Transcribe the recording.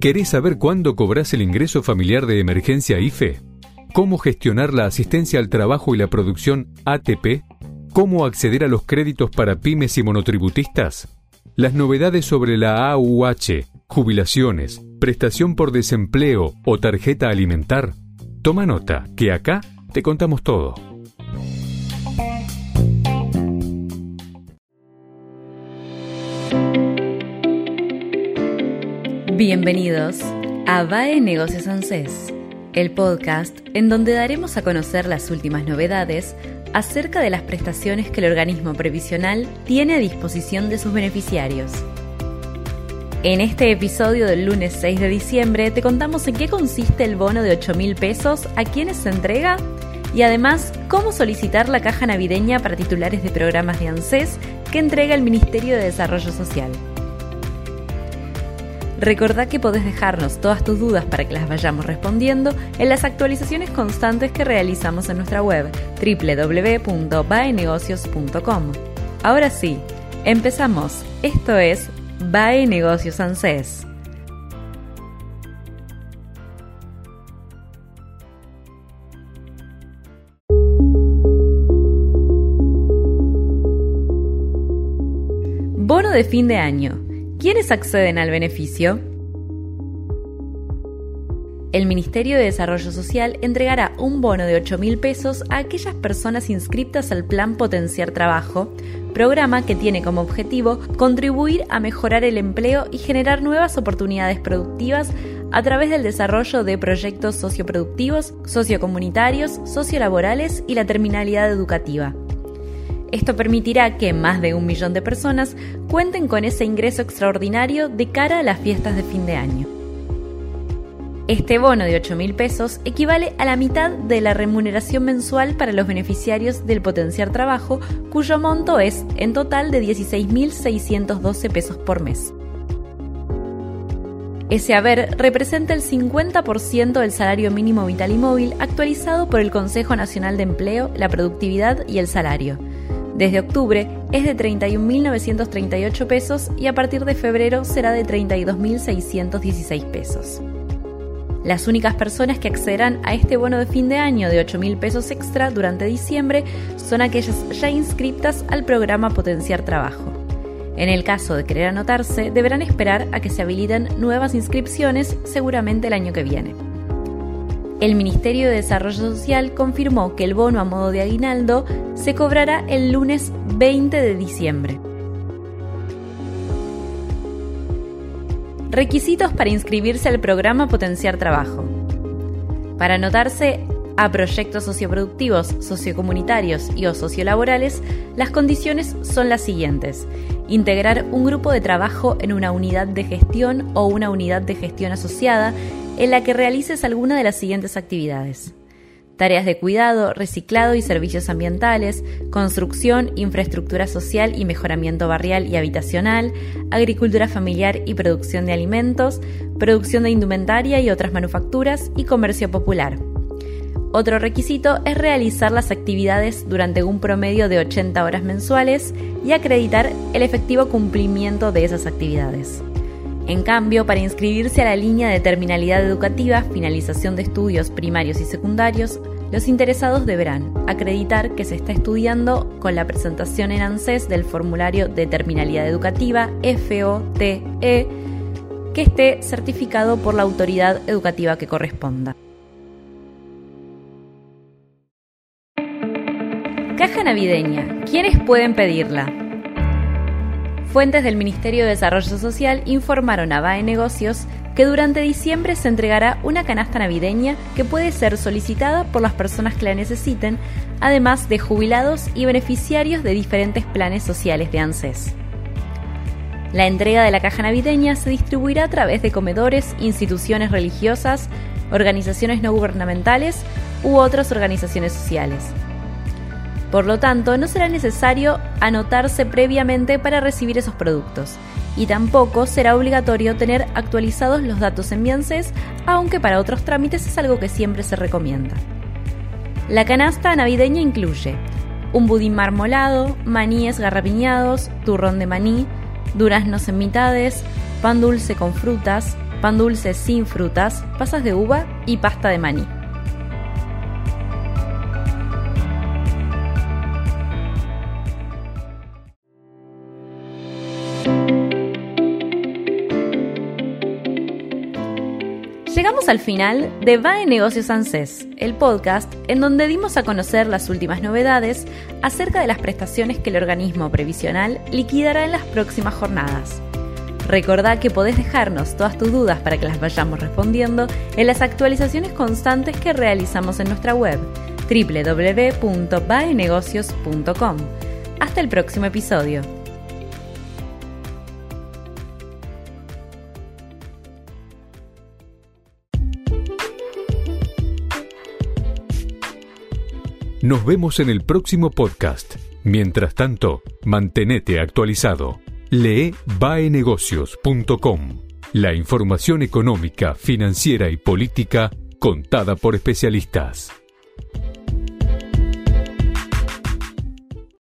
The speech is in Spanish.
¿Querés saber cuándo cobras el ingreso familiar de emergencia IFE? ¿Cómo gestionar la asistencia al trabajo y la producción ATP? ¿Cómo acceder a los créditos para pymes y monotributistas? Las novedades sobre la AUH, jubilaciones, prestación por desempleo o tarjeta alimentar. Toma nota, que acá te contamos todo. Bienvenidos a VAE Negocios ANSES, el podcast en donde daremos a conocer las últimas novedades acerca de las prestaciones que el organismo previsional tiene a disposición de sus beneficiarios. En este episodio del lunes 6 de diciembre te contamos en qué consiste el bono de 8 mil pesos, a quiénes se entrega y además cómo solicitar la caja navideña para titulares de programas de ANSES que entrega el Ministerio de Desarrollo Social. Recordá que podés dejarnos todas tus dudas para que las vayamos respondiendo en las actualizaciones constantes que realizamos en nuestra web www.baenegocios.com. Ahora sí, empezamos. Esto es Bae Negocios ANSES. Bono de fin de año. ¿Quiénes acceden al beneficio? El Ministerio de Desarrollo Social entregará un bono de 8 mil pesos a aquellas personas inscritas al Plan Potenciar Trabajo, programa que tiene como objetivo contribuir a mejorar el empleo y generar nuevas oportunidades productivas a través del desarrollo de proyectos socioproductivos, sociocomunitarios, sociolaborales y la terminalidad educativa. Esto permitirá que más de un millón de personas cuenten con ese ingreso extraordinario de cara a las fiestas de fin de año. Este bono de 8 mil pesos equivale a la mitad de la remuneración mensual para los beneficiarios del potenciar trabajo, cuyo monto es en total de 16.612 pesos por mes. Ese haber representa el 50% del salario mínimo vital y móvil actualizado por el Consejo Nacional de Empleo, la Productividad y el Salario desde octubre es de 31.938 pesos y a partir de febrero será de 32.616 pesos. Las únicas personas que accederán a este bono de fin de año de 8.000 pesos extra durante diciembre son aquellas ya inscritas al programa Potenciar Trabajo. En el caso de querer anotarse, deberán esperar a que se habiliten nuevas inscripciones seguramente el año que viene. El Ministerio de Desarrollo Social confirmó que el bono a modo de aguinaldo se cobrará el lunes 20 de diciembre. Requisitos para inscribirse al programa Potenciar Trabajo. Para anotarse a proyectos socioproductivos, sociocomunitarios y o sociolaborales, las condiciones son las siguientes. Integrar un grupo de trabajo en una unidad de gestión o una unidad de gestión asociada en la que realices alguna de las siguientes actividades. Tareas de cuidado, reciclado y servicios ambientales, construcción, infraestructura social y mejoramiento barrial y habitacional, agricultura familiar y producción de alimentos, producción de indumentaria y otras manufacturas y comercio popular. Otro requisito es realizar las actividades durante un promedio de 80 horas mensuales y acreditar el efectivo cumplimiento de esas actividades. En cambio, para inscribirse a la línea de terminalidad educativa, finalización de estudios primarios y secundarios, los interesados deberán acreditar que se está estudiando con la presentación en ANSES del formulario de terminalidad educativa FOTE que esté certificado por la autoridad educativa que corresponda. Caja navideña. ¿Quiénes pueden pedirla? Fuentes del Ministerio de Desarrollo Social informaron a BAE Negocios que durante diciembre se entregará una canasta navideña que puede ser solicitada por las personas que la necesiten, además de jubilados y beneficiarios de diferentes planes sociales de ANSES. La entrega de la caja navideña se distribuirá a través de comedores, instituciones religiosas, organizaciones no gubernamentales u otras organizaciones sociales. Por lo tanto, no será necesario anotarse previamente para recibir esos productos y tampoco será obligatorio tener actualizados los datos en Biances, aunque para otros trámites es algo que siempre se recomienda. La canasta navideña incluye un budín marmolado, maníes garrapiñados, turrón de maní, duraznos en mitades, pan dulce con frutas, pan dulce sin frutas, pasas de uva y pasta de maní. Llegamos al final de Va Negocios ANSES, el podcast en donde dimos a conocer las últimas novedades acerca de las prestaciones que el organismo previsional liquidará en las próximas jornadas. Recordá que podés dejarnos todas tus dudas para que las vayamos respondiendo en las actualizaciones constantes que realizamos en nuestra web www.baenegocios.com. Hasta el próximo episodio. Nos vemos en el próximo podcast. Mientras tanto, mantenete actualizado. Lee baenegocios.com. La información económica, financiera y política contada por especialistas.